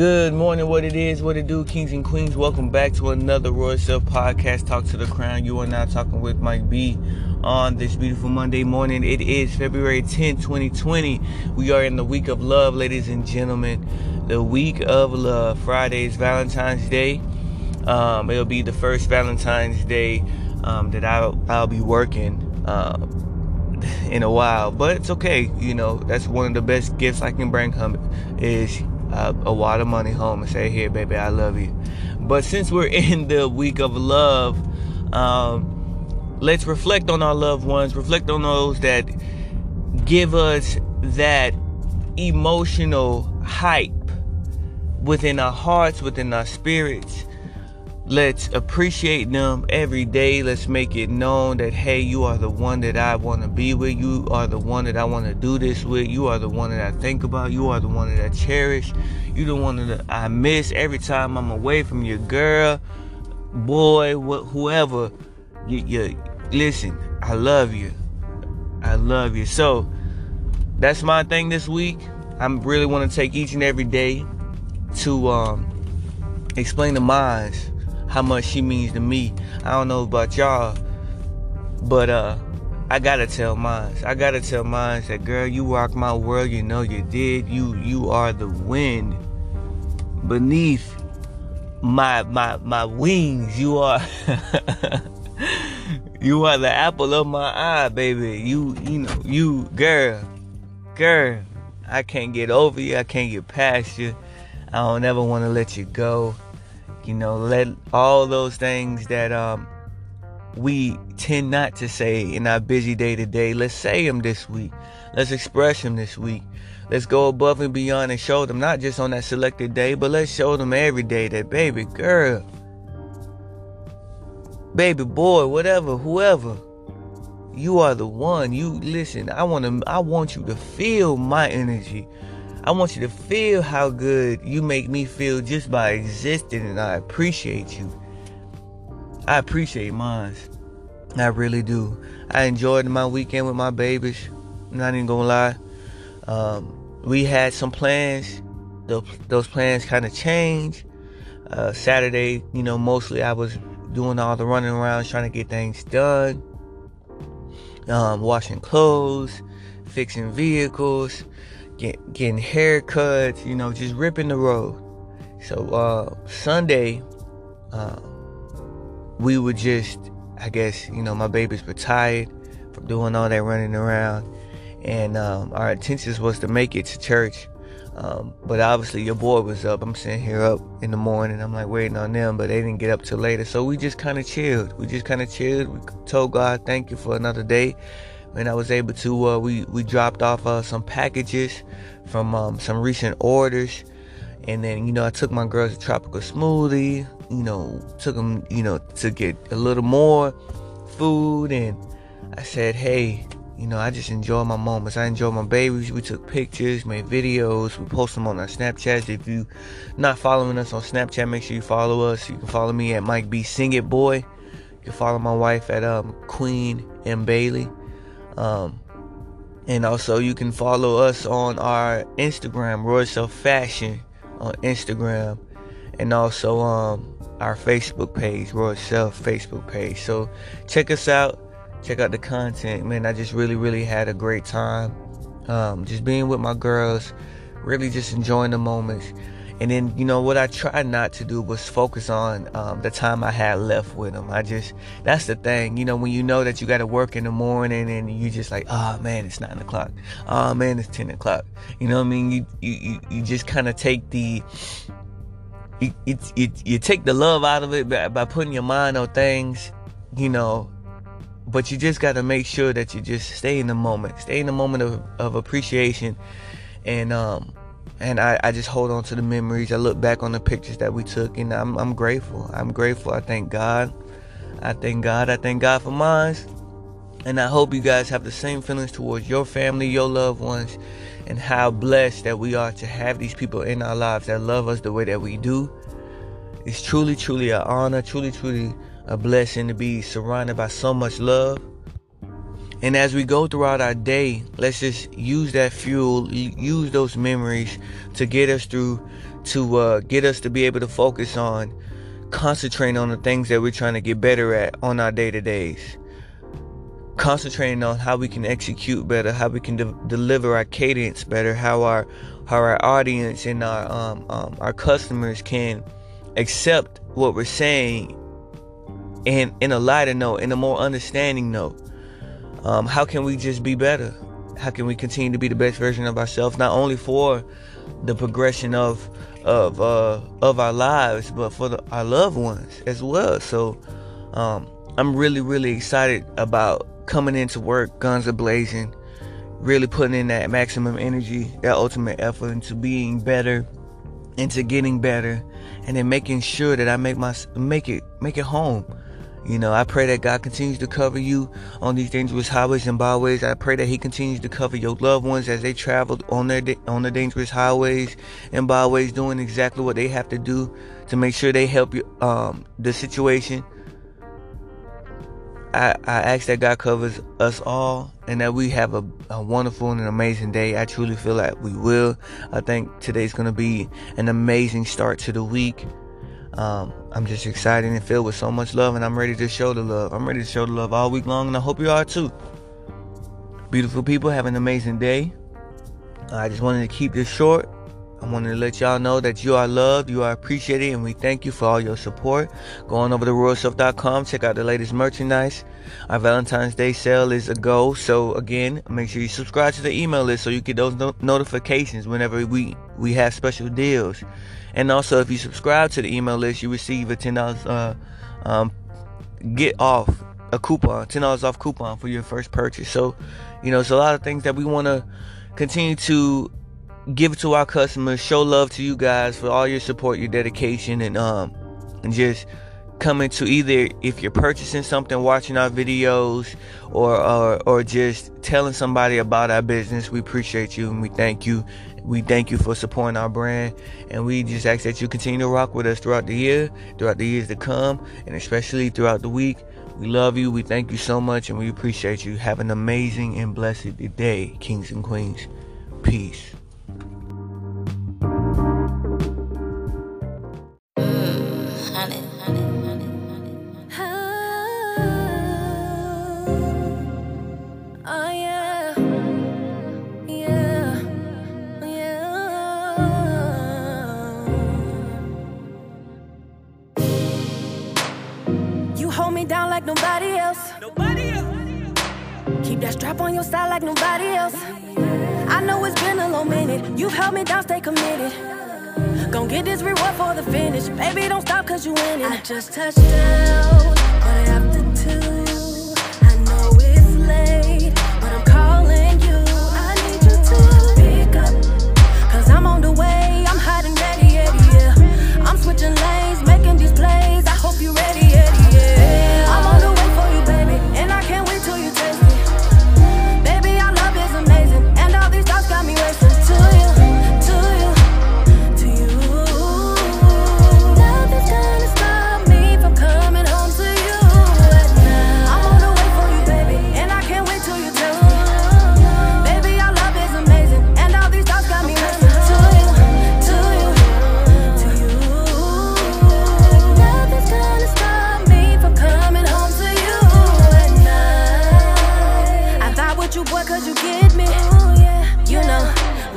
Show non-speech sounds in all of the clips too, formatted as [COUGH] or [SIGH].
Good morning, what it is, what it do, kings and queens. Welcome back to another Royal Self podcast, Talk to the Crown. You are now talking with Mike B on this beautiful Monday morning. It is February 10th, 2020. We are in the week of love, ladies and gentlemen. The week of love. Friday is Valentine's Day. Um, it'll be the first Valentine's Day um, that I'll, I'll be working. Um, in a while, but it's okay. You know, that's one of the best gifts I can bring home is uh, a wad of money home and say, "Here, baby, I love you." But since we're [LAUGHS] in the week of love, um, let's reflect on our loved ones. Reflect on those that give us that emotional hype within our hearts, within our spirits. Let's appreciate them every day. Let's make it known that, hey, you are the one that I want to be with. You are the one that I want to do this with. You are the one that I think about. You are the one that I cherish. You're the one that I miss every time I'm away from your girl, boy, wh- whoever. You, listen. I love you. I love you. So that's my thing this week. I really want to take each and every day to um, explain the minds how much she means to me. I don't know about y'all, but uh, I gotta tell mine. I gotta tell mine that girl, you rock my world. You know you did. You you are the wind beneath my my my wings. You are. [LAUGHS] you are the apple of my eye, baby. You you know you girl, girl. I can't get over you. I can't get past you. I don't ever want to let you go. You know, let all those things that um, we tend not to say in our busy day to day, let's say them this week. Let's express them this week. Let's go above and beyond and show them, not just on that selected day, but let's show them every day that, baby girl, baby boy, whatever, whoever, you are the one. You listen, I want to, I want you to feel my energy. I want you to feel how good you make me feel just by existing, and I appreciate you. I appreciate mine. I really do. I enjoyed my weekend with my babies. Not even gonna lie. Um, we had some plans. Those, those plans kind of changed. Uh, Saturday, you know, mostly I was doing all the running around trying to get things done. Um, washing clothes, fixing vehicles, get, getting haircuts, you know, just ripping the road. So uh, Sunday, uh, we were just, I guess, you know, my babies were tired from doing all that running around, and um, our intentions was to make it to church. Um, but obviously, your boy was up. I'm sitting here up in the morning. I'm like waiting on them, but they didn't get up till later. So we just kind of chilled. We just kind of chilled. We told God, "Thank you for another day." And I was able to uh, we we dropped off uh, some packages from um, some recent orders, and then you know I took my girls a tropical smoothie. You know, took them you know to get a little more food, and I said, hey. You know, I just enjoy my moments. I enjoy my babies. We took pictures, made videos. We post them on our Snapchats. If you not following us on Snapchat, make sure you follow us. You can follow me at Mike B Sing It Boy. You can follow my wife at um, Queen M Bailey. Um, and also, you can follow us on our Instagram, Royal Self Fashion on Instagram, and also um, our Facebook page, Royal Self Facebook page. So check us out. Check out the content, man. I just really, really had a great time. Um, just being with my girls, really just enjoying the moments. And then, you know, what I tried not to do was focus on um, the time I had left with them. I just, that's the thing, you know, when you know that you got to work in the morning and you just like, oh man, it's nine o'clock. Oh man, it's 10 o'clock. You know what I mean? You, you, you just kind of take the, you, you, you, you take the love out of it by, by putting your mind on things, you know, but you just got to make sure that you just stay in the moment, stay in the moment of, of appreciation. And, um, and I, I just hold on to the memories. I look back on the pictures that we took, and I'm, I'm grateful. I'm grateful. I thank God. I thank God. I thank God for mine. And I hope you guys have the same feelings towards your family, your loved ones, and how blessed that we are to have these people in our lives that love us the way that we do. It's truly, truly an honor, truly, truly a blessing to be surrounded by so much love. And as we go throughout our day, let's just use that fuel, use those memories to get us through to uh, get us to be able to focus on concentrating on the things that we're trying to get better at on our day to days. Concentrating on how we can execute better, how we can de- deliver our cadence better, how our how our audience and our um, um, our customers can accept what we're saying in in a lighter note, in a more understanding note. Um, how can we just be better? How can we continue to be the best version of ourselves, not only for the progression of of uh, of our lives, but for the, our loved ones as well. So um, I'm really really excited about coming into work, guns are blazing, really putting in that maximum energy, that ultimate effort into being better, into getting better, and then making sure that I make my make it make it home. You know, I pray that God continues to cover you on these dangerous highways and byways. I pray that He continues to cover your loved ones as they travel on their on the dangerous highways and byways, doing exactly what they have to do to make sure they help you um, the situation. I, I ask that God covers us all and that we have a, a wonderful and an amazing day. I truly feel like we will. I think today's going to be an amazing start to the week. Um, I'm just excited and filled with so much love, and I'm ready to show the love. I'm ready to show the love all week long, and I hope you are too. Beautiful people, have an amazing day. I just wanted to keep this short. I wanted to let y'all know that you are loved, you are appreciated, and we thank you for all your support. Go on over to royalself.com, check out the latest merchandise. Our Valentine's Day sale is a go. So again, make sure you subscribe to the email list so you get those no- notifications whenever we we have special deals. And also, if you subscribe to the email list, you receive a ten dollars uh, um, get off a coupon, ten dollars off coupon for your first purchase. So, you know, it's a lot of things that we want to continue to give to our customers, show love to you guys for all your support, your dedication, and um, and just coming to either if you're purchasing something, watching our videos, or or or just telling somebody about our business. We appreciate you and we thank you. We thank you for supporting our brand, and we just ask that you continue to rock with us throughout the year, throughout the years to come, and especially throughout the week. We love you. We thank you so much, and we appreciate you. Have an amazing and blessed day, kings and queens. Peace. Strap on your side like nobody else. I know it's been a long minute. You've held me down, stay committed. Gon' get this reward for the finish. Baby, don't stop cause you winning. I just touched down. I have to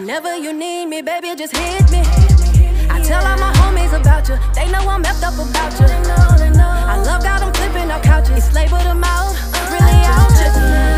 whenever you need me, baby, just hit me. I tell all my homies about you, they know I'm effed up about you. I love God, I'm flipping our couches. It's labeled them out, really out just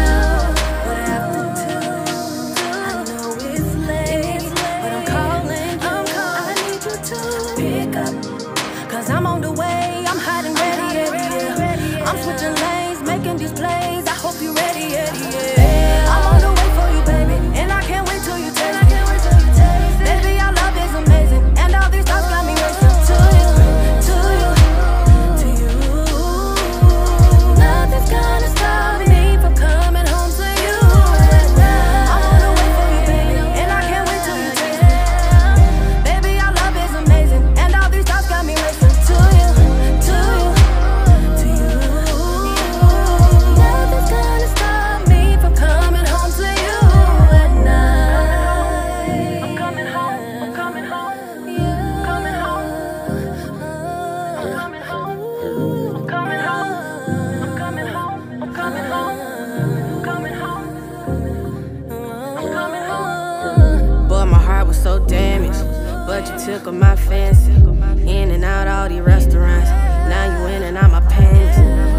but you took my fancy. In and out all these restaurants. Now you in and out my panties.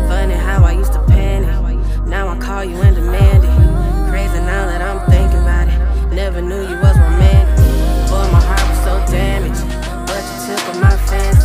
Funny how I used to panic. Now I call you and demand it. Crazy now that I'm thinking about it. Never knew you was romantic. Boy, my heart was so damaged, but you took my fancy.